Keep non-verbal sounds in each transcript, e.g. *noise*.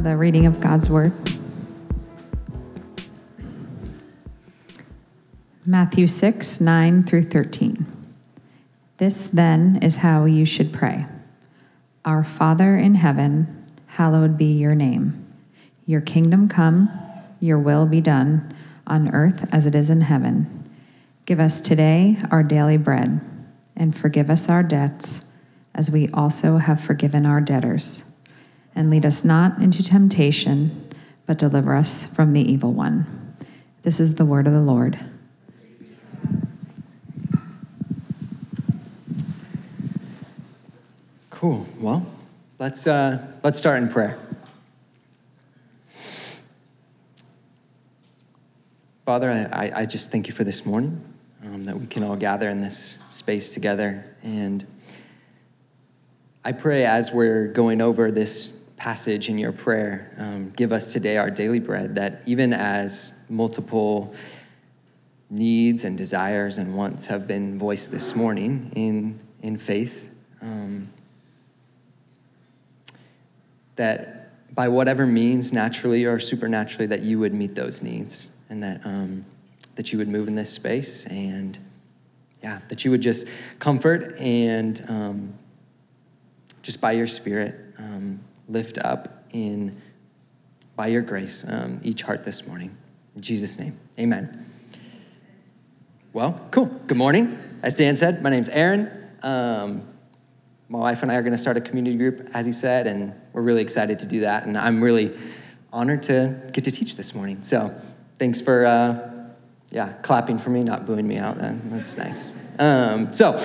for the reading of God's Word. Matthew 6, 9 through 13. This then is how you should pray Our Father in heaven, hallowed be your name. Your kingdom come, your will be done, on earth as it is in heaven. Give us today our daily bread, and forgive us our debts, as we also have forgiven our debtors. And lead us not into temptation, but deliver us from the evil one. This is the word of the Lord. Cool. Well, let's uh, let's start in prayer. Father, I, I just thank you for this morning, um, that we can all gather in this space together. And I pray as we're going over this passage in your prayer, um, give us today our daily bread, that even as multiple needs and desires and wants have been voiced this morning in, in faith, um, that by whatever means, naturally or supernaturally, that you would meet those needs and that, um, that you would move in this space and yeah, that you would just comfort and um, just by your spirit um, lift up in by your grace um, each heart this morning. In Jesus' name, amen. Well, cool. Good morning. As Dan said, my name's Aaron. Um, my wife and I are going to start a community group, as he said, and we're really excited to do that. And I'm really honored to get to teach this morning. So thanks for, uh, yeah, clapping for me, not booing me out. Then that's nice. Um, so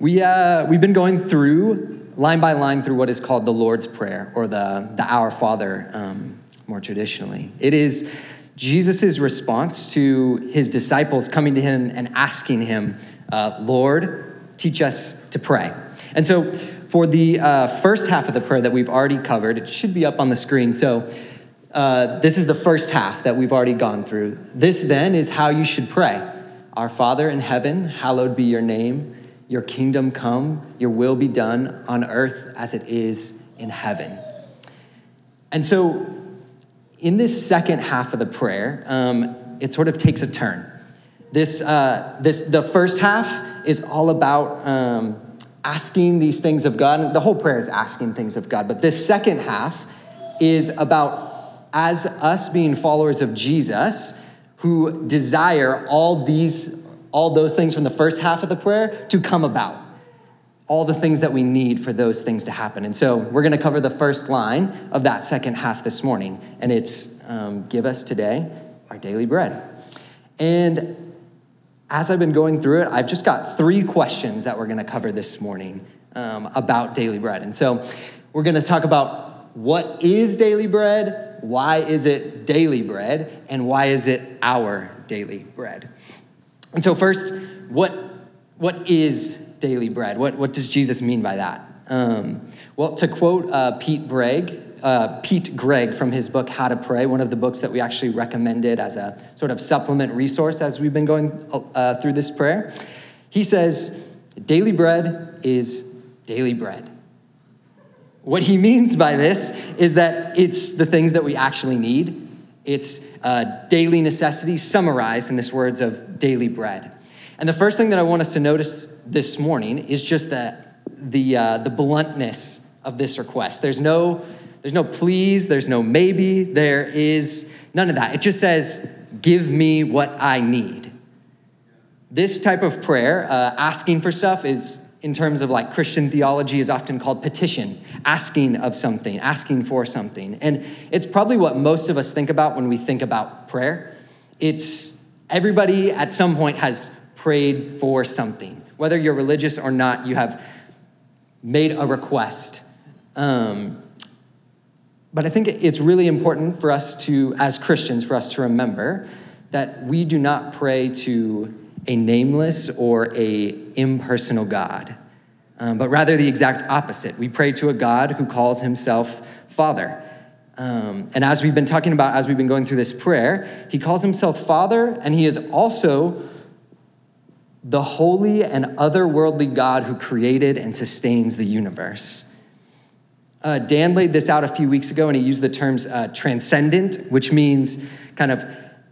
we uh, we've been going through line by line through what is called the Lord's Prayer or the the Our Father, um, more traditionally. It is Jesus' response to his disciples coming to him and asking him, uh, Lord, teach us to pray. And so, for the uh, first half of the prayer that we've already covered, it should be up on the screen. So, uh, this is the first half that we've already gone through. This then is how you should pray Our Father in heaven, hallowed be your name. Your kingdom come, your will be done on earth as it is in heaven. And so, in this second half of the prayer, um, it sort of takes a turn. This, uh, this, the first half is all about um, asking these things of God. The whole prayer is asking things of God. But this second half is about as us being followers of Jesus who desire all these all those things from the first half of the prayer to come about. All the things that we need for those things to happen. And so we're going to cover the first line of that second half this morning. And it's um, give us today our daily bread. And as I've been going through it, I've just got three questions that we're going to cover this morning um, about daily bread. And so we're going to talk about what is daily bread, why is it daily bread, and why is it our daily bread. And so, first, what, what is daily bread? What, what does Jesus mean by that? Um, well, to quote uh, Pete Greig, uh, Pete Greig from his book How to Pray, one of the books that we actually recommended as a sort of supplement resource as we've been going uh, through this prayer. He says, Daily bread is daily bread. What he means by this is that it's the things that we actually need. It's uh, daily necessities summarized in this words of daily bread. And the first thing that I want us to notice this morning is just the, the, uh, the bluntness of this request. There's no, there's no please, there's no maybe, there is none of that. It just says, give me what I need. This type of prayer, uh, asking for stuff, is in terms of like Christian theology is often called petition, asking of something, asking for something. And it's probably what most of us think about when we think about prayer. It's everybody at some point has prayed for something. Whether you're religious or not, you have made a request. Um, but I think it's really important for us to, as Christians, for us to remember that we do not pray to a nameless or a impersonal God, um, but rather the exact opposite. We pray to a God who calls himself Father. Um, and as we've been talking about, as we've been going through this prayer, he calls himself Father, and he is also the holy and otherworldly God who created and sustains the universe. Uh, Dan laid this out a few weeks ago, and he used the terms uh, transcendent, which means kind of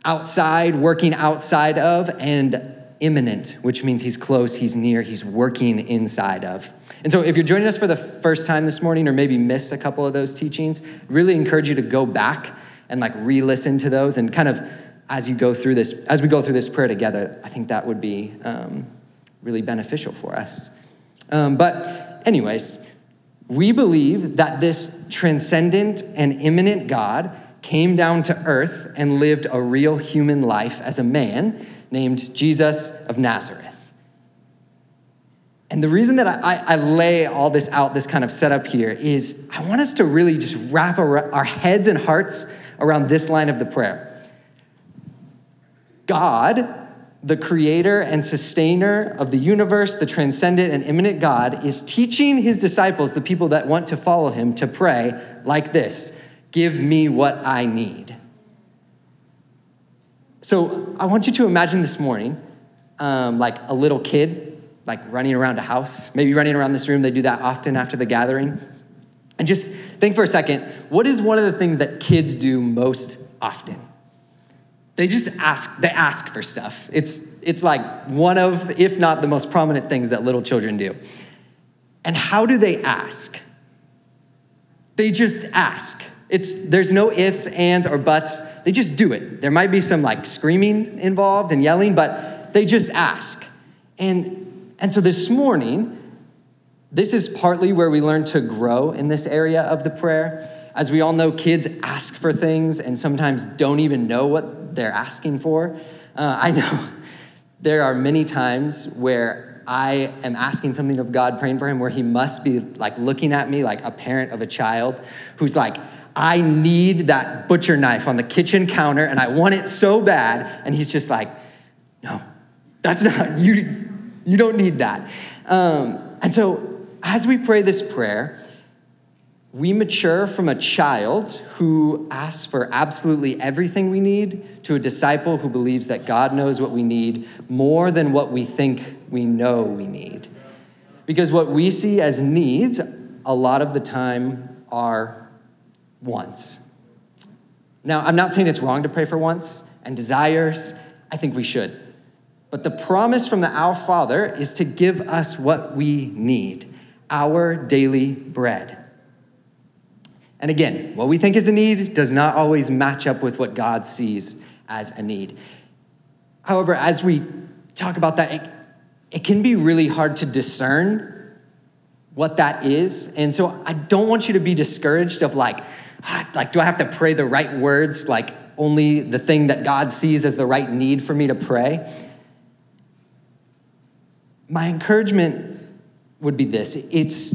outside, working outside of, and immanent, which means he's close, he's near, he's working inside of. And so, if you're joining us for the first time this morning, or maybe missed a couple of those teachings, really encourage you to go back and like re-listen to those, and kind of as you go through this, as we go through this prayer together, I think that would be um, really beneficial for us. Um, but, anyways, we believe that this transcendent and immanent God came down to earth and lived a real human life as a man named Jesus of Nazareth. And the reason that I, I, lay all this out, this kind of setup here, is I want us to really just wrap our, our heads and hearts around this line of the prayer God, the creator and sustainer of the universe, the transcendent and immanent God, is teaching his disciples, the people that want to follow him, to pray like this Give me what I need. So I want you to imagine this morning, um, like a little kid, like running around a house, maybe running around this room. They do that often after the gathering. And just think for a second what is one of the things that kids do most often? They just ask, they ask for stuff. It's, it's like one of, if not the most prominent things that little children do. And how do they ask? They just ask. It's, there's no ifs, ands, or buts. They just do it. There might be some like screaming involved and yelling, but they just ask. And, and so this morning, this is partly where we learn to grow in this area of the prayer. As we all know, kids ask for things and sometimes don't even know what they're asking for. Uh, I know *laughs* there are many times where I am asking something of God, praying for him, where he must be like looking at me like a parent of a child who's like, I need that butcher knife on the kitchen counter and I want it so bad. And he's just like, no, that's not, *laughs* you, you don't need that. Um, and so as we pray this prayer, we mature from a child who asks for absolutely everything we need to a disciple who believes that God knows what we need more than what we think we know we need. Because what we see as needs a lot of the time are wants. Now, I'm not saying it's wrong to pray for wants and desires. I think we should. But the promise from the Our Father is to give us what we need our daily bread. And again, what we think is a need does not always match up with what God sees as a need. However, as we talk about that, it, it can be really hard to discern what that is. And so I don't want you to be discouraged of like, like, do I have to pray the right words, like only the thing that God sees as the right need for me to pray? My encouragement would be this it's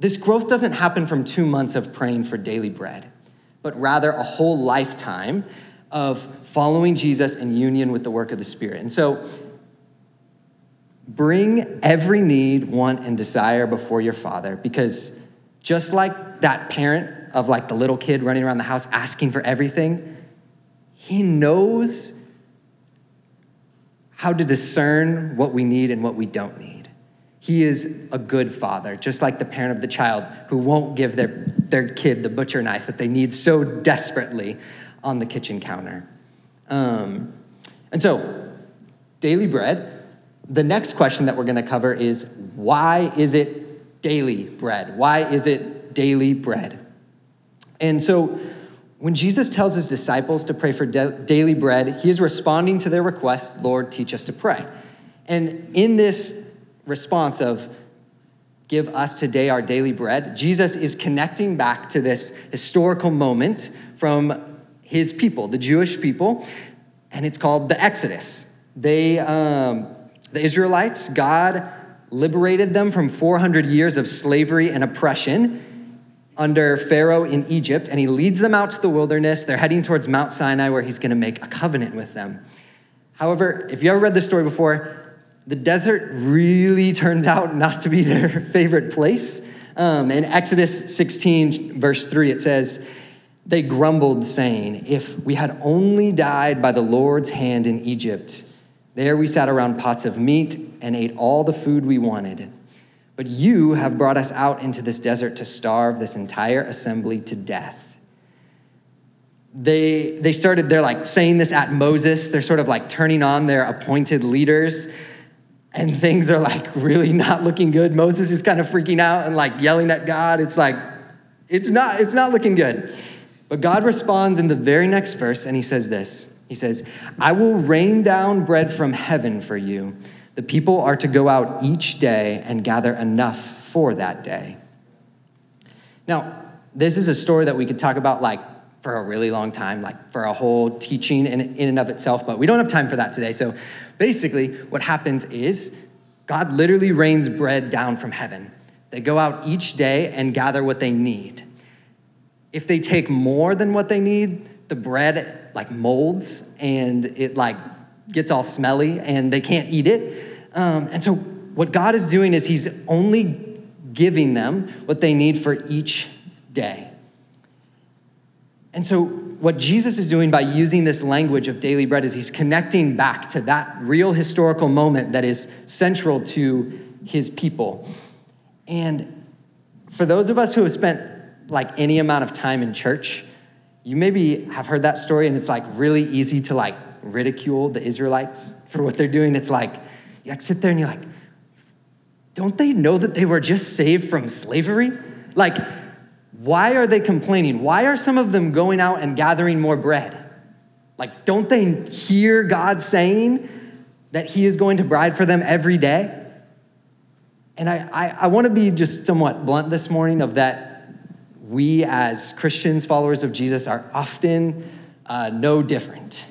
this growth doesn't happen from two months of praying for daily bread, but rather a whole lifetime of following Jesus in union with the work of the Spirit. And so, bring every need, want, and desire before your Father, because just like that parent of like the little kid running around the house asking for everything, he knows how to discern what we need and what we don't need. He is a good father, just like the parent of the child who won't give their, their kid the butcher knife that they need so desperately on the kitchen counter. Um, and so, daily bread. The next question that we're going to cover is why is it daily bread? Why is it daily bread? And so, when Jesus tells his disciples to pray for daily bread, he is responding to their request, Lord, teach us to pray. And in this response of, Give us today our daily bread, Jesus is connecting back to this historical moment from his people, the Jewish people, and it's called the Exodus. They, um, the Israelites, God liberated them from 400 years of slavery and oppression under Pharaoh in Egypt, and he leads them out to the wilderness. They're heading towards Mount Sinai, where he's going to make a covenant with them. However, if you ever read this story before, the desert really turns out not to be their *laughs* favorite place. Um, in Exodus 16, verse 3, it says, They grumbled, saying, If we had only died by the Lord's hand in Egypt, there we sat around pots of meat and ate all the food we wanted. But you have brought us out into this desert to starve this entire assembly to death. They, they started, they're like saying this at Moses. They're sort of like turning on their appointed leaders, and things are like really not looking good. Moses is kind of freaking out and like yelling at God. It's like, it's not, it's not looking good. But God responds in the very next verse, and he says this He says, I will rain down bread from heaven for you the people are to go out each day and gather enough for that day. Now, this is a story that we could talk about like for a really long time, like for a whole teaching in, in and of itself, but we don't have time for that today. So basically, what happens is God literally rains bread down from heaven. They go out each day and gather what they need. If they take more than what they need, the bread like molds and it like gets all smelly and they can't eat it. Um, and so, what God is doing is He's only giving them what they need for each day. And so, what Jesus is doing by using this language of daily bread is He's connecting back to that real historical moment that is central to His people. And for those of us who have spent like any amount of time in church, you maybe have heard that story and it's like really easy to like ridicule the Israelites for what they're doing. It's like, you like sit there and you're like, don't they know that they were just saved from slavery? Like, why are they complaining? Why are some of them going out and gathering more bread? Like, don't they hear God saying that He is going to provide for them every day? And I, I, I want to be just somewhat blunt this morning of that we as Christians, followers of Jesus, are often uh, no different.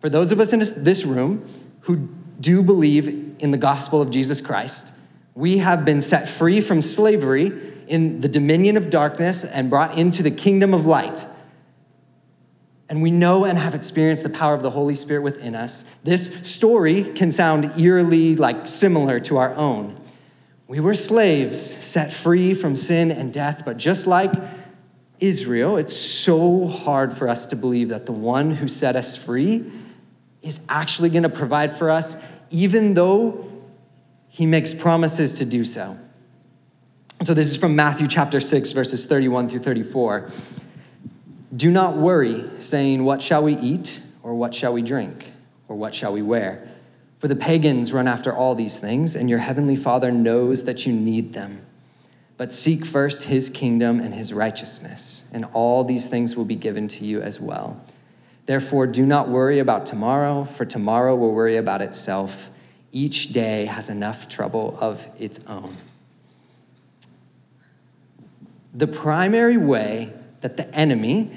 For those of us in this room who do believe in the gospel of Jesus Christ, we have been set free from slavery in the dominion of darkness and brought into the kingdom of light. And we know and have experienced the power of the Holy Spirit within us. This story can sound eerily like similar to our own. We were slaves set free from sin and death, but just like Israel, it's so hard for us to believe that the one who set us free is actually going to provide for us, even though he makes promises to do so. So, this is from Matthew chapter 6, verses 31 through 34. Do not worry, saying, What shall we eat, or what shall we drink, or what shall we wear? For the pagans run after all these things, and your heavenly Father knows that you need them. But seek first his kingdom and his righteousness, and all these things will be given to you as well. Therefore, do not worry about tomorrow, for tomorrow will worry about itself. Each day has enough trouble of its own. The primary way that the enemy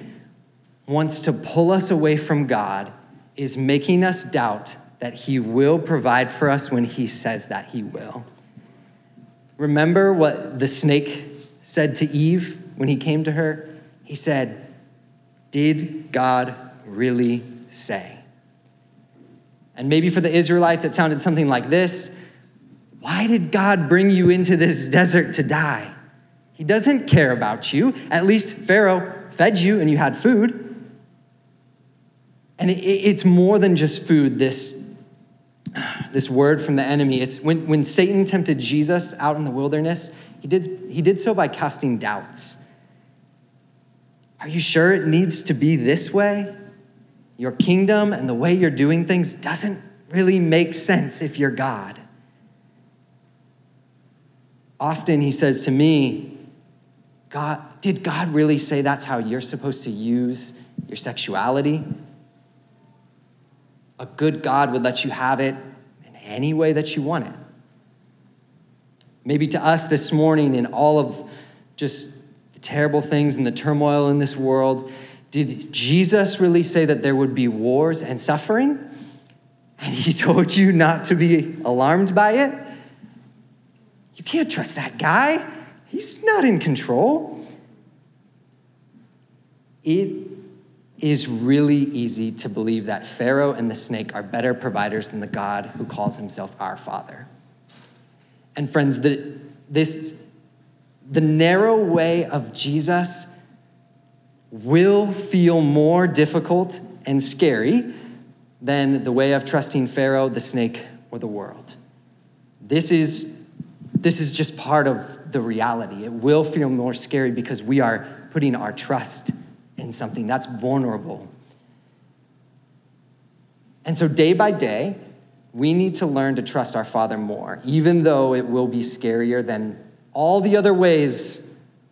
wants to pull us away from God is making us doubt that he will provide for us when he says that he will. Remember what the snake said to Eve when he came to her? He said, Did God really say? And maybe for the Israelites, it sounded something like this Why did God bring you into this desert to die? He doesn't care about you. At least Pharaoh fed you and you had food. And it's more than just food, this, this word from the enemy. It's when, when Satan tempted Jesus out in the wilderness, he did, he did so by casting doubts. Are you sure it needs to be this way? Your kingdom and the way you're doing things doesn't really make sense if you're God. Often he says to me, God, did God really say that's how you're supposed to use your sexuality? A good God would let you have it in any way that you want it. Maybe to us this morning, in all of just the terrible things and the turmoil in this world, did Jesus really say that there would be wars and suffering? And he *laughs* told you not to be alarmed by it? You can't trust that guy. He's not in control. It is really easy to believe that Pharaoh and the snake are better providers than the God who calls himself our Father. And friends, the, this, the narrow way of Jesus will feel more difficult and scary than the way of trusting Pharaoh, the snake, or the world. This is this is just part of the reality. It will feel more scary because we are putting our trust in something that's vulnerable. And so, day by day, we need to learn to trust our Father more, even though it will be scarier than all the other ways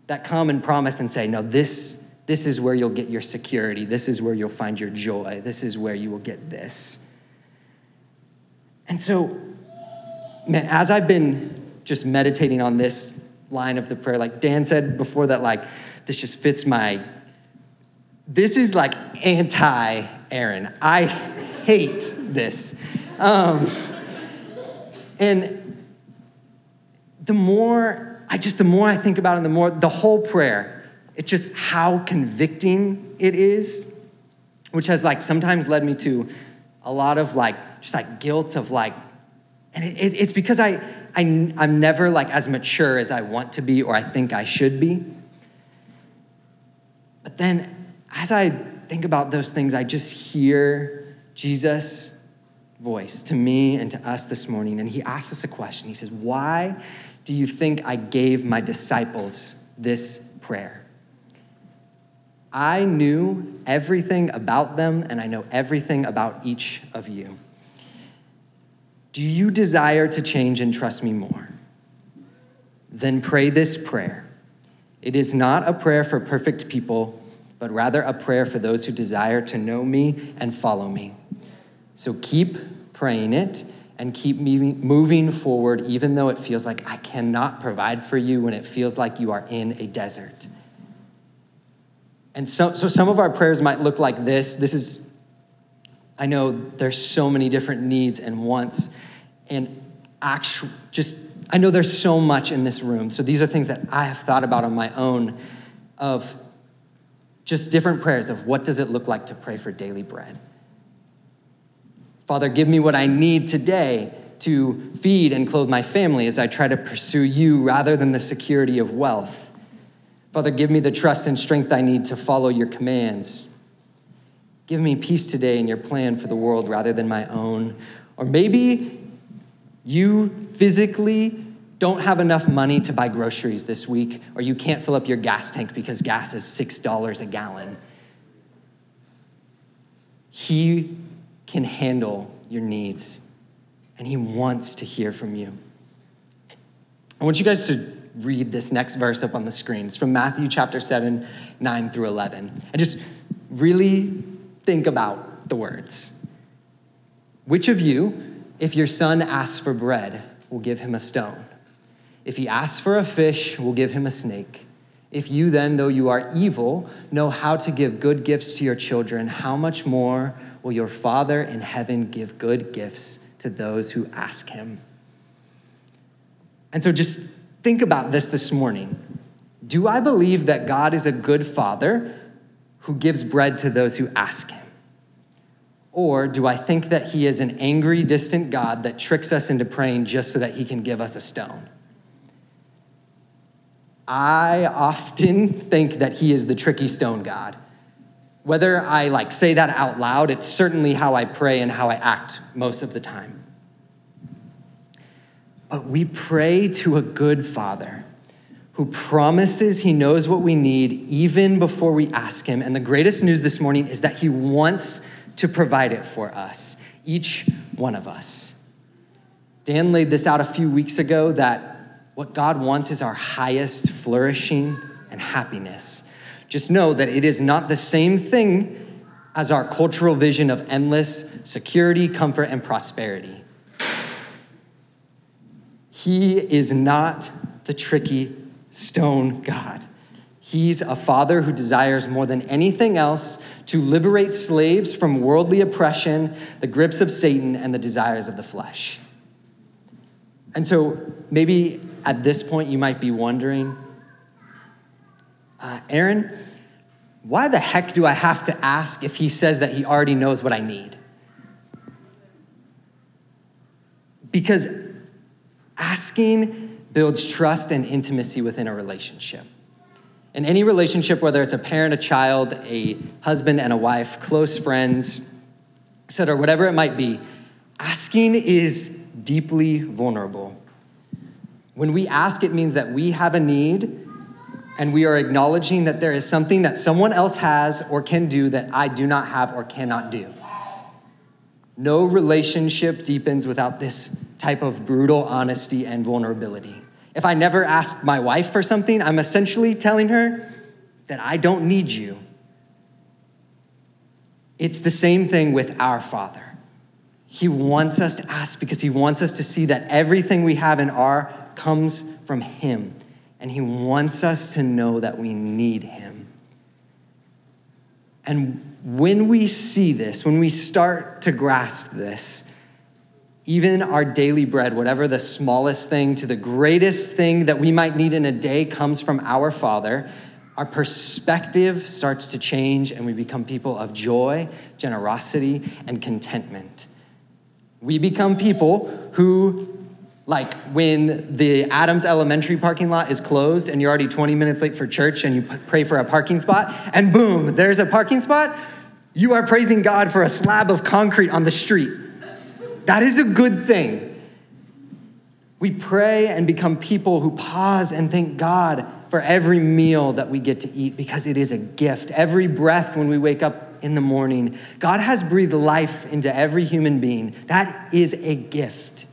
that come and promise and say, no, this, this is where you'll get your security. This is where you'll find your joy. This is where you will get this. And so, man, as I've been just meditating on this line of the prayer, like Dan said before, that like this just fits my, this is like anti Aaron. I hate this. Um, and the more I just, the more I think about it, the more the whole prayer, it's just how convicting it is, which has like sometimes led me to a lot of like, just like guilt of like, and it, it, it's because I, I, I'm never like as mature as I want to be or I think I should be. But then as I think about those things, I just hear Jesus' voice to me and to us this morning. And he asks us a question. He says, Why do you think I gave my disciples this prayer? I knew everything about them, and I know everything about each of you. Do you desire to change and trust me more? Then pray this prayer. It is not a prayer for perfect people, but rather a prayer for those who desire to know me and follow me. So keep praying it and keep moving forward, even though it feels like I cannot provide for you when it feels like you are in a desert. And so, so some of our prayers might look like this. This is, I know there's so many different needs and wants, and actual, just, I know there's so much in this room. So these are things that I have thought about on my own of just different prayers of what does it look like to pray for daily bread. Father, give me what I need today to feed and clothe my family as I try to pursue you rather than the security of wealth. Father, give me the trust and strength I need to follow your commands. Give me peace today in your plan for the world rather than my own. Or maybe you physically don't have enough money to buy groceries this week, or you can't fill up your gas tank because gas is $6 a gallon. He can handle your needs, and He wants to hear from you. I want you guys to read this next verse up on the screen. It's from Matthew chapter 7, 9 through 11. And just really think about the words. Which of you, if your son asks for bread, will give him a stone? If he asks for a fish, will give him a snake? If you then, though you are evil, know how to give good gifts to your children, how much more will your Father in heaven give good gifts to those who ask him? And so just think about this this morning. Do I believe that God is a good Father who gives bread to those who ask him? Or do I think that he is an angry, distant God that tricks us into praying just so that he can give us a stone? I often think that he is the tricky stone God. Whether I like say that out loud, it's certainly how I pray and how I act most of the time. But we pray to a good father who promises he knows what we need even before we ask him. And the greatest news this morning is that he wants to provide it for us, each one of us. Dan laid this out a few weeks ago that what God wants is our highest flourishing and happiness. Just know that it is not the same thing as our cultural vision of endless security, comfort, and prosperity. He is not the tricky stone God. He's a father who desires more than anything else to liberate slaves from worldly oppression, the grips of Satan, and the desires of the flesh. And so maybe at this point you might be wondering, uh, Aaron, why the heck do I have to ask if he says that he already knows what I need? Because asking builds trust and intimacy within a relationship. In any relationship, whether it's a parent, a child, a husband and a wife, close friends, etc., whatever it might be, asking is deeply vulnerable. When we ask, it means that we have a need and we are acknowledging that there is something that someone else has or can do that I do not have or cannot do. No relationship deepens without this type of brutal honesty and vulnerability. If I never ask my wife for something, I'm essentially telling her that I don't need you. It's the same thing with our Father. He wants us to ask because He wants us to see that everything we have in our comes from Him. And He wants us to know that we need Him. And when we see this, when we start to grasp this, even our daily bread, whatever the smallest thing to the greatest thing that we might need in a day comes from our Father, our perspective starts to change and we become people of joy, generosity, and contentment. We become people who, like when the Adams Elementary parking lot is closed and you're already 20 minutes late for church and you pray for a parking spot, and boom, there's a parking spot, you are praising God for a slab of concrete on the street. That is a good thing. We pray and become people who pause and thank God for every meal that we get to eat because it is a gift. Every breath when we wake up in the morning, God has breathed life into every human being. That is a gift.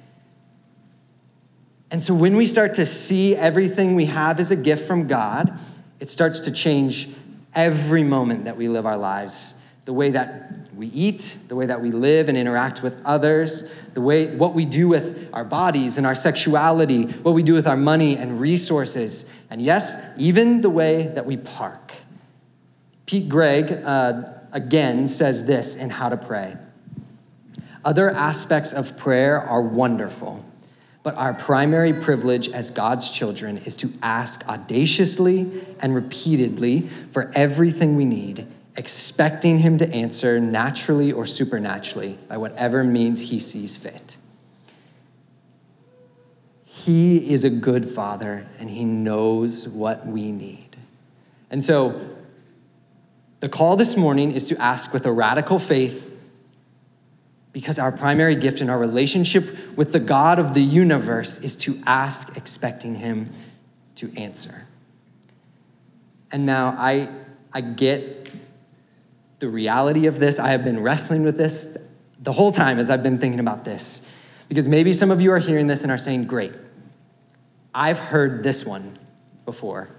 And so when we start to see everything we have as a gift from God, it starts to change every moment that we live our lives the way that we eat, the way that we live and interact with others, the way what we do with our bodies and our sexuality, what we do with our money and resources, and yes, even the way that we park. Pete Greig uh, again says this in How to Pray. Other aspects of prayer are wonderful, but our primary privilege as God's children is to ask audaciously and repeatedly for everything we need expecting him to answer naturally or supernaturally by whatever means he sees fit. He is a good father and he knows what we need. And so, the call this morning is to ask with a radical faith because our primary gift in our relationship with the God of the universe is to ask, expecting him to answer. And now I, I get the reality of this. I have been wrestling with this the whole time as I've been thinking about this. Because maybe some of you are hearing this and are saying, Great, I've heard this one before.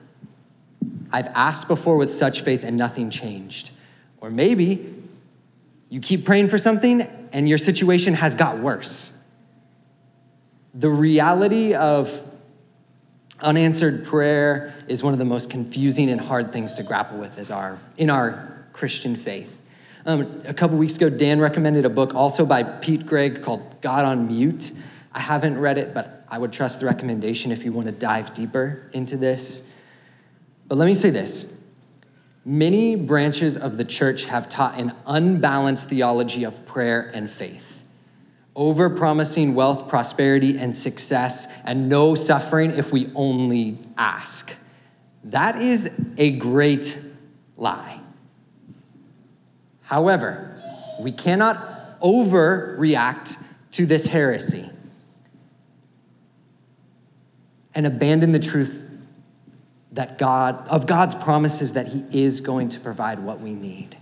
I've asked before with such faith and nothing changed. Or maybe you keep praying for something and your situation has got worse. The reality of unanswered prayer is one of the most confusing and hard things to grapple with as our, in our Christian faith. Um, a couple weeks ago, Dan recommended a book also by Pete Greig called God on Mute. I haven't read it, but I would trust the recommendation if you want to dive deeper into this. But let me say this many branches of the church have taught an unbalanced theology of prayer and faith, over promising wealth, prosperity, and success, and no suffering if we only ask. That is a great lie. However, we cannot overreact to this heresy and abandon the truth that God of God's promises that he is going to provide what we need.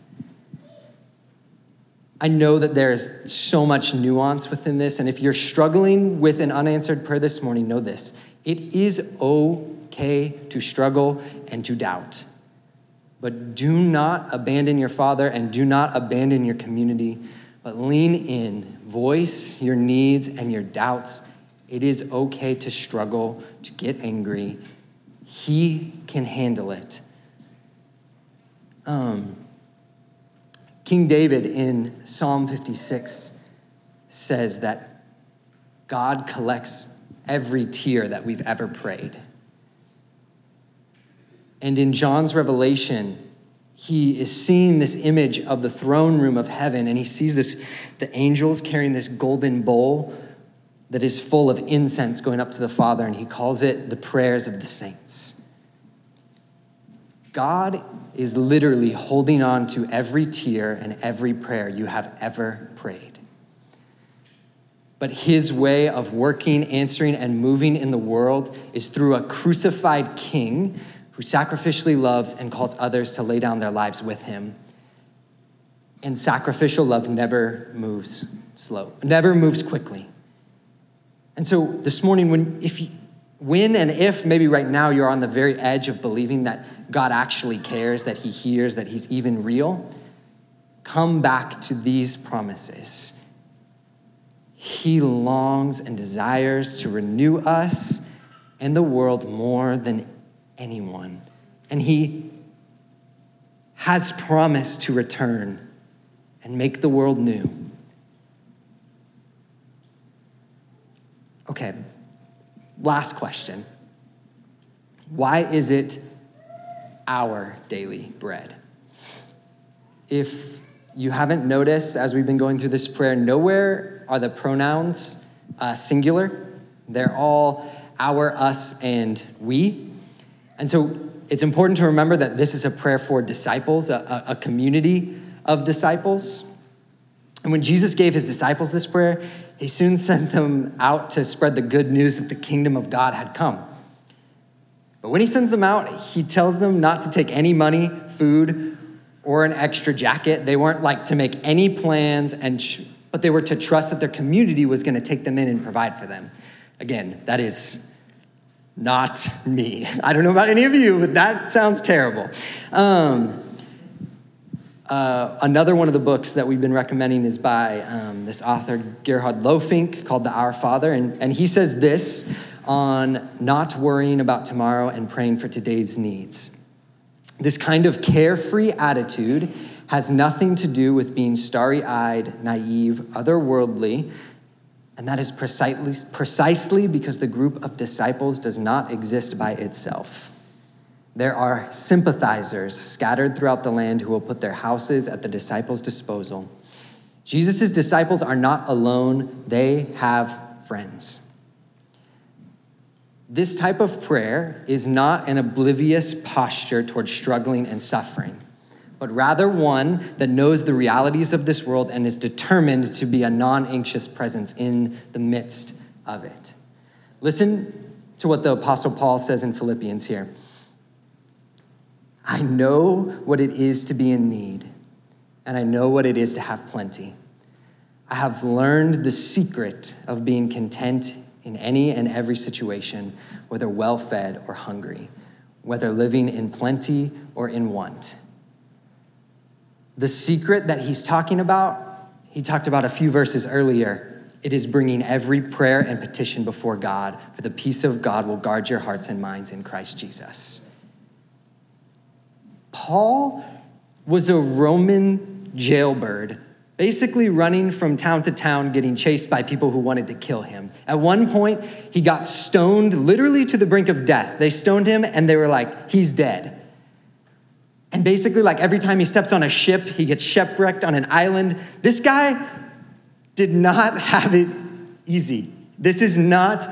I know that there's so much nuance within this and if you're struggling with an unanswered prayer this morning, know this. It is okay to struggle and to doubt. But do not abandon your father and do not abandon your community, but lean in, voice your needs and your doubts. It is okay to struggle, to get angry. He can handle it. Um, King David in Psalm 56 says that God collects every tear that we've ever prayed. And in John's revelation, he is seeing this image of the throne room of heaven, and he sees this the angels carrying this golden bowl that is full of incense going up to the Father, and he calls it the prayers of the saints. God is literally holding on to every tear and every prayer you have ever prayed. But his way of working, answering, and moving in the world is through a crucified king who sacrificially loves and calls others to lay down their lives with him. And sacrificial love never moves slow, never moves quickly. And so this morning, when, if you, when and if maybe right now you're on the very edge of believing that God actually cares, that He hears, that He's even real, come back to these promises. He longs and desires to renew us and the world more than anyone. And He has promised to return and make the world new. Okay, last question. Why is it our daily bread? If you haven't noticed as we've been going through this prayer, nowhere are the pronouns uh, singular. They're all our, us, and we. And so it's important to remember that this is a prayer for disciples, a, a community of disciples. And when Jesus gave his disciples this prayer, he soon *laughs* sent them out to spread the good news that the kingdom of God had come. But when he sends them out, he tells them not to take any money, food, or an extra jacket. They weren't like to make any plans, and but they were to trust that their community was going to take them in and provide for them. Again, that is not me. I don't know about any of you, but that sounds terrible. Um, uh, another one of the books that we've been recommending is by um, this author, Gerhard Lohfink, called The Our Father. And, and he says this on not worrying about tomorrow and praying for today's needs. This kind of carefree attitude has nothing to do with being starry eyed, naive, otherworldly, and that is precisely, precisely because the group of disciples does not exist by itself. There are sympathizers scattered throughout the land who will put their houses at the disciples' disposal. Jesus' disciples are not alone, they have friends. This type of prayer is not an oblivious posture towards struggling and suffering, but rather one that knows the realities of this world and is determined to be a non anxious presence in the midst of it. Listen to what the Apostle Paul says in Philippians here. I know what it is to be in need, and I know what it is to have plenty. I have learned the secret of being content in any and every situation, whether well fed or hungry, whether living in plenty or in want. The secret that he's talking about, he talked about a few verses earlier. It is bringing every prayer and petition before God, for the peace of God will guard your hearts and minds in Christ Jesus. Paul was a Roman jailbird, basically running from town to town, getting chased by people who wanted to kill him. At one point, he got stoned literally to the brink of death. They stoned him and they were like, he's dead. And basically, like every time he steps on a ship, he gets shipwrecked on an island. This guy did not *laughs* have it easy. This is not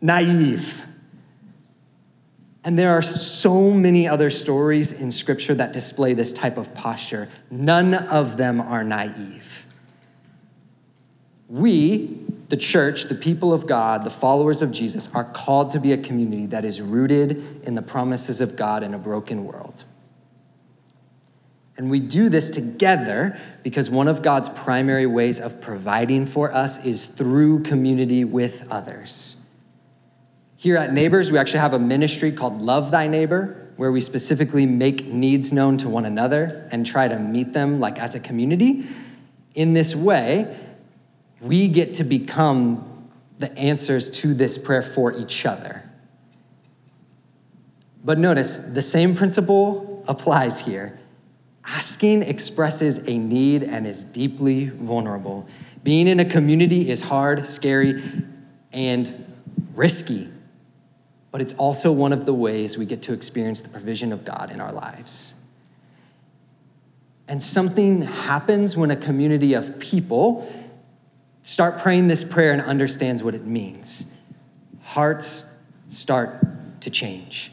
naive. And there are so many other stories in Scripture that display this type of posture. None of them are naive. We, the church, the people of God, the followers of Jesus, are called to be a community that is rooted in the promises of God in a broken world. And we do this together because one of God's primary ways of providing for us is through community with others. Here at Neighbors, we actually have a ministry called Love Thy Neighbor, where we specifically make needs known to one another and try to meet them like as a community. In this way, we get to become the answers to this prayer for each other. But notice the same principle applies here. Asking expresses a need and is deeply vulnerable. Being in a community is hard, scary, and risky but it's also one of the ways we get to experience the provision of God in our lives. And something happens when a community of people start praying this prayer and understands what it means. Hearts start to change.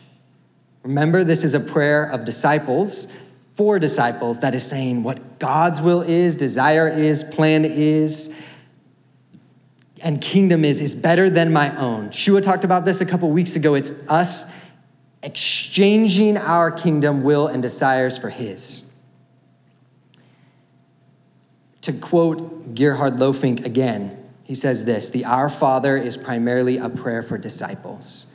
Remember, this is a prayer of disciples, for disciples, that is saying what God's will is, desire is, plan is. and kingdom is is better than my own. Shua talked about this a couple weeks ago. It's us exchanging our kingdom, will, and desires for his. To quote Gerhard Lohfink again, he says this The Our Father is primarily a prayer for disciples.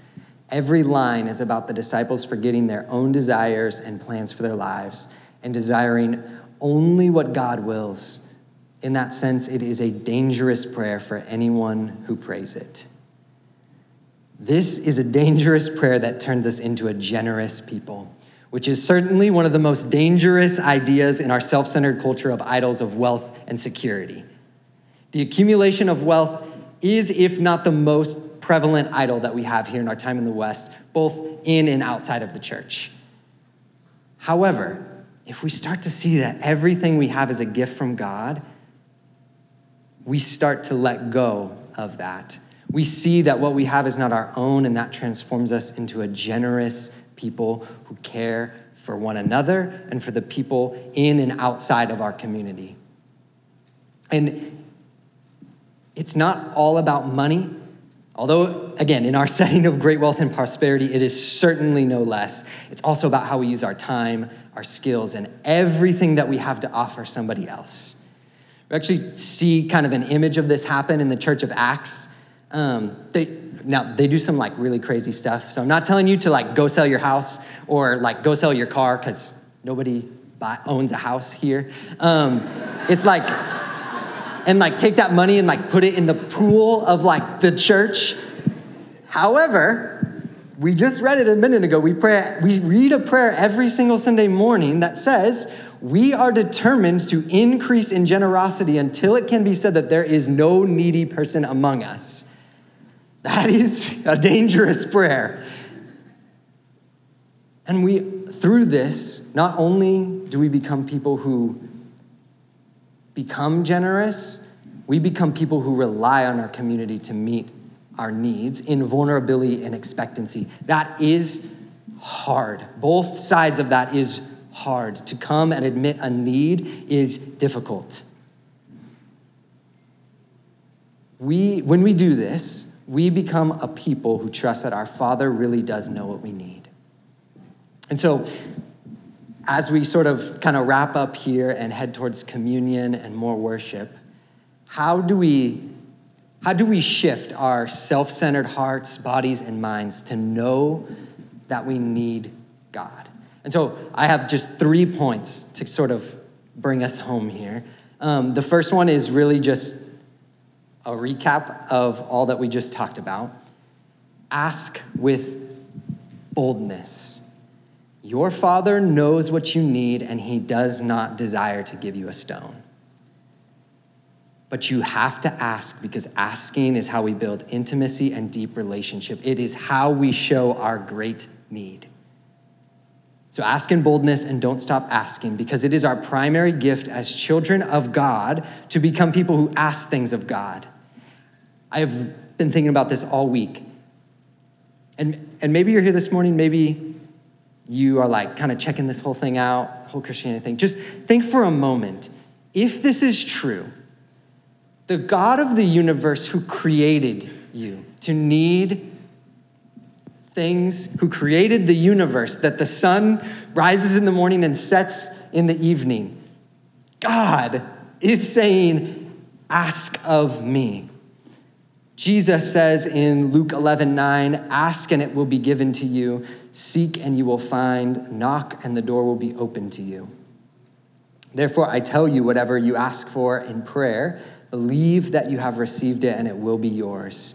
Every line is about the disciples forgetting their own desires and plans for their lives and desiring only what God wills. In that sense, it is a dangerous prayer for anyone who prays it. This is a dangerous prayer that turns us into a generous people, which is certainly one of the most dangerous ideas in our self centered culture of idols of wealth and security. The accumulation of wealth is, if not the most prevalent idol that we have here in our time in the West, both in and outside of the church. However, if we start to see that everything we have is a gift from God, we start to let go of that. We see that what we have is not our own, and that transforms us into a generous people who care for one another and for the people in and outside of our community. And it's not all about money, although, again, in our *laughs* setting of great wealth and prosperity, it is certainly no less. It's also about how we use our time, our skills, and everything that we have to offer somebody else. We actually see kind of an image of this happen in the church of Acts. Um, they, now they do some like really crazy stuff. So I'm not telling you to like go sell your house or like go sell your car because nobody buy, owns a house here. Um, it's like, and like take that money and like put it in the pool of like the church. However, we just read it a minute ago. We pray, we read a prayer every single Sunday morning that says, we are determined to increase in generosity until it can be said that there is no needy person among us. That is a dangerous prayer. And we, through this, not only do we become people who become generous, we become people who rely on our community to meet our needs in vulnerability and expectancy. That is hard. Both sides of that is hard. To come and admit a need is difficult. We, when we do this, we become a people who trust that our Father really does know what we need. And so, as we sort of kind of wrap up here and head towards communion and more worship, how do we how do we shift our self centered hearts, bodies, and minds to know that we need God? And so I have just three points to sort of bring us home here. Um, the first one is really just a recap of all that we just talked about. Ask with boldness. Your Father knows what you need, and He does not desire to give you a stone. But you have to ask because asking is how we build intimacy and deep relationship. It is how we show our great need. So ask in boldness and don't stop asking because it is our primary gift as children of God to become people who ask things of God. I have been thinking about this all week. And, and maybe you're here this morning, maybe you are like kind of checking this whole thing out, whole Christianity thing. Just think for a moment if this is true, the God of the universe who created you to need things, who created the universe, that the sun rises in the morning and sets in the evening. God is saying, Ask of me. Jesus says in Luke 11, 9, Ask and it will be given to you, seek and you will find, knock and the door will be open to you. Therefore, I tell you, whatever you ask for in prayer, Believe that you have received it and it will be yours.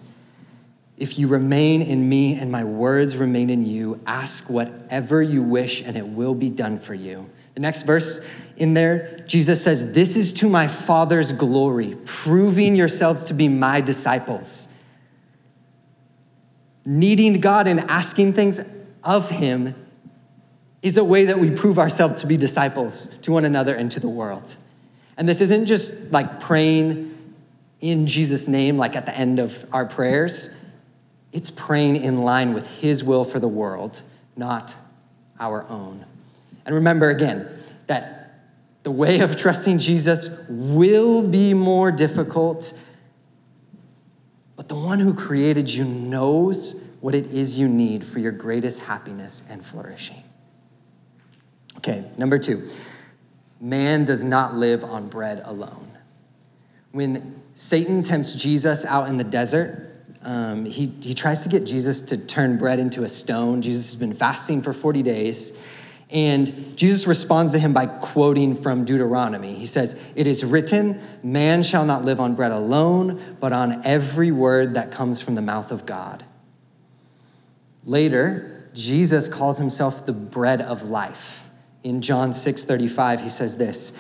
If you remain in me and my words remain in you, ask whatever you wish and it will be done for you. The next verse in there, Jesus says, This is to my Father's glory, proving yourselves to be my disciples. Needing God and asking things of Him is a way that we prove ourselves to be disciples to one another and to the world. And this isn't just like praying in Jesus' name, like at the end of our prayers. It's praying in line with His will for the world, not our own. And remember again that the way of trusting Jesus will be more difficult, but the one who created you knows what it is you need for your greatest happiness and flourishing. Okay, number two, man does not live on bread alone. When Satan tempts Jesus out in the desert, um, he, he tries to get Jesus to turn bread into a stone. Jesus has been fasting for 40 days. And Jesus responds to him by quoting from Deuteronomy. He says, It is written, man shall not live on bread alone, but on every word that comes from the mouth of God. Later, Jesus calls himself the bread of life. In John 6 35, he says this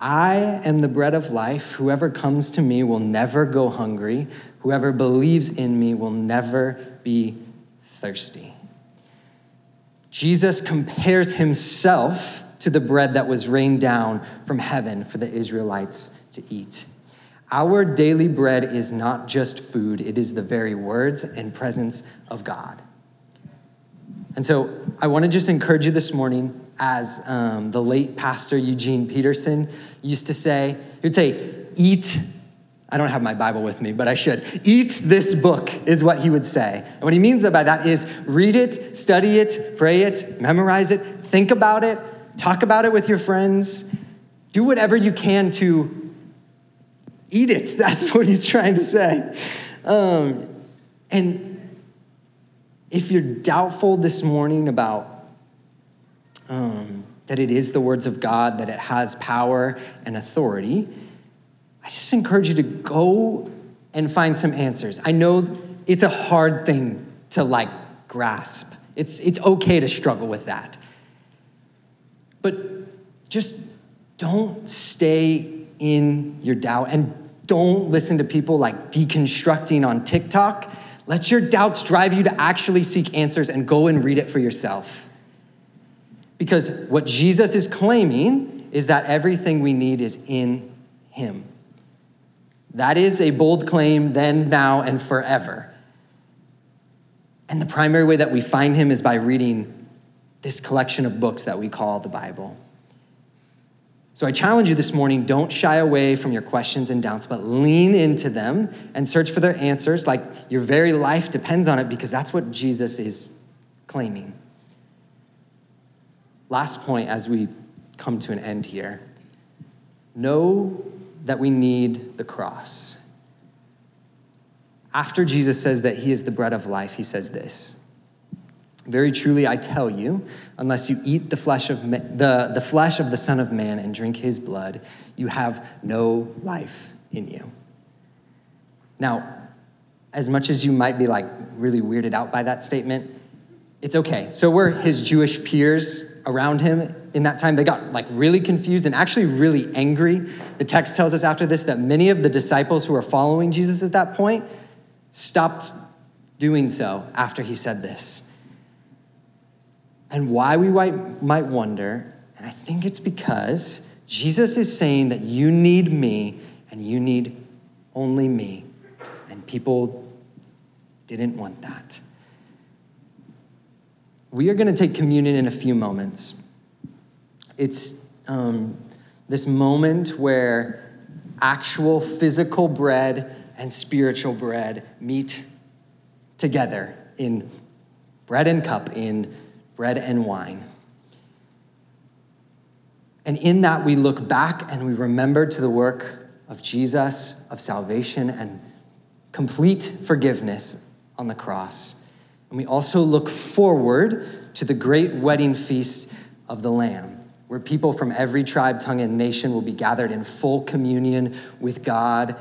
I am the bread of life. Whoever comes to me will never go hungry. Whoever believes in me will never be thirsty. Jesus compares himself to the bread that was rained down from heaven for the Israelites to eat. Our daily bread is not just food, it is the very words and presence of God. And so I want to just encourage you this morning, as um, the late pastor Eugene Peterson used to say, he would say, eat I don't have my Bible with me, but I should. Eat this book, is what he would say. And what he means by that is read it, study it, pray it, memorize it, think about it, talk about it with your friends, do whatever you can to eat it. *laughs* That's what he's trying to say. Um, and if you're doubtful this morning about um, that it is the words of God, that it has power and authority, I just encourage you to go and find some answers. I know it's a hard thing to like grasp. It's, it's okay to struggle with that. But just don't stay in your doubt and don't listen to people like deconstructing on TikTok. Let your doubts drive you to actually seek answers and go and read it for yourself. Because what Jesus is claiming is that everything we need is in Him. That is a bold claim then, now, and forever. And the primary way that we find him is by reading this collection of books that we call the Bible. So I challenge you this morning don't shy away from your questions and doubts, but lean into them and search for their answers like your very life depends on it because that's what Jesus is claiming. Last point as we come to an end here know that we need the cross. After Jesus says that he is the bread of life, he says this Very truly, I tell you, unless you eat the flesh of, the, the flesh of the Son of Man and drink his blood, you have no life in you. Now, as much as you might be like really weirded out by that statement, it's okay. So we're his Jewish peers around him in that time. They got like really confused and actually really angry. The text tells us after this that many of the disciples who were following Jesus at that point stopped doing so after he said this. And why we might wonder, and I think it's because Jesus is saying that you need me and you need only me. And people didn't want that. We are going to take communion in a few moments. It's um, this moment where actual physical bread and spiritual bread meet together in bread and cup, in bread and wine. And in that, we look back and we remember to the work of Jesus, of salvation, and complete forgiveness on the cross. And we also look forward to the great wedding feast of the Lamb, where people from every tribe, tongue, and nation will be gathered in full communion with God,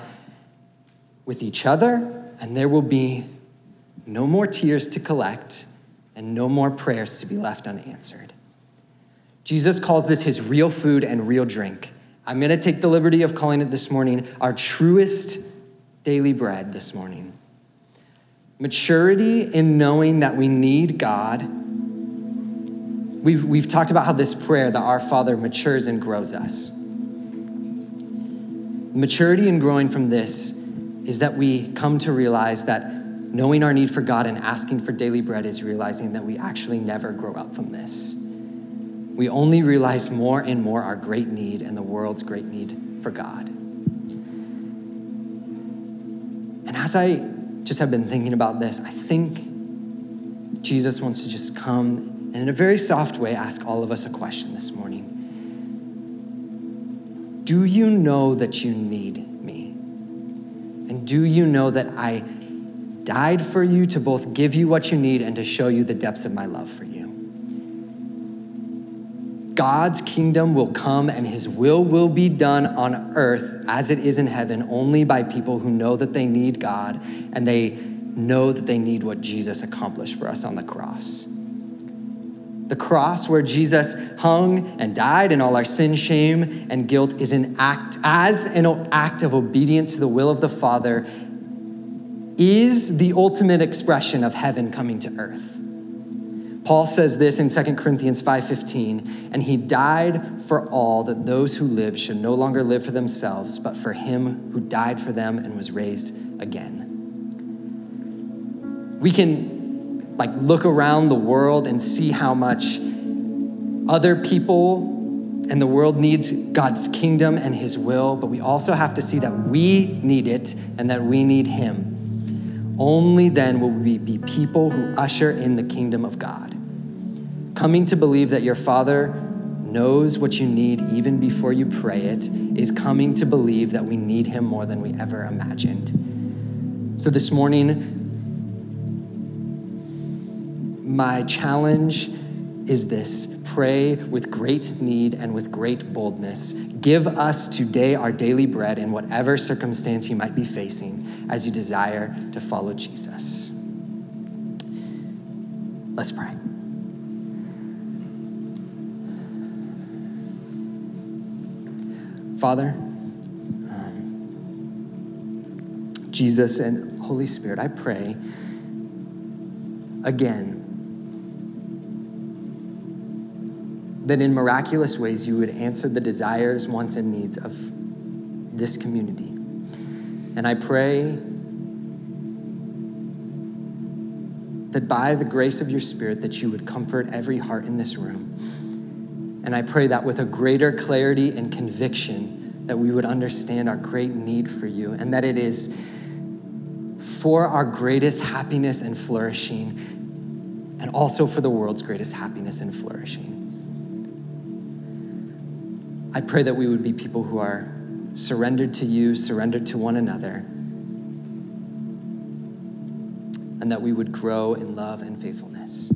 with each other, and there will be no more tears to collect and no more prayers to be left unanswered. Jesus calls this his real food and real drink. I'm going to take the liberty of calling it this morning our truest daily bread this morning. Maturity in knowing that we need God. We've, we've talked about how this prayer, that our Father, matures and grows us. Maturity in growing from this is that we come to realize that knowing our need for God and asking for daily bread is realizing that we actually never grow up from this. We only realize more and more our great need and the world's great need for God. And as I just have been thinking about this. I think Jesus wants to just come and, in a very soft way, ask all of us a question this morning. Do you know that you need me? And do you know that I died for you to both give you what you need and to show you the depths of my love for you? God's kingdom will come and his will will be done on earth as it is in heaven only by people who know that they need God and they know that they need what Jesus accomplished for us on the cross. The cross where Jesus hung and died and all our sin, shame, and guilt is an act as an act of obedience to the will of the Father is the ultimate expression of heaven coming to earth. Paul says this in 2 Corinthians 5:15, and he died for all that those who live should no longer live for themselves, but for him who died for them and was raised again. We can like look around the world and see how much other people and the world needs God's kingdom and his will, but we also have to see that we need it and that we need him. Only then will we be people who usher in the kingdom of God. Coming to believe that your Father knows what you need even before you pray it is coming to believe that we need Him more than we ever imagined. So this morning, my challenge is this pray with great need and with great boldness. Give us today our daily bread in whatever circumstance you might be facing as you desire to follow Jesus. Let's pray. Father, um, Jesus and Holy Spirit, I pray again that in miraculous ways you would answer the desires, wants, and needs of this community. And I pray that by the grace of your Spirit that you would comfort every heart in this room and I pray that with a greater clarity and conviction, that we would understand our great need for you and that it is for our greatest happiness and flourishing, and also for the world's greatest happiness and flourishing. I pray that we would be people who are surrendered to you, surrendered to one another, and that we would grow in love and faithfulness.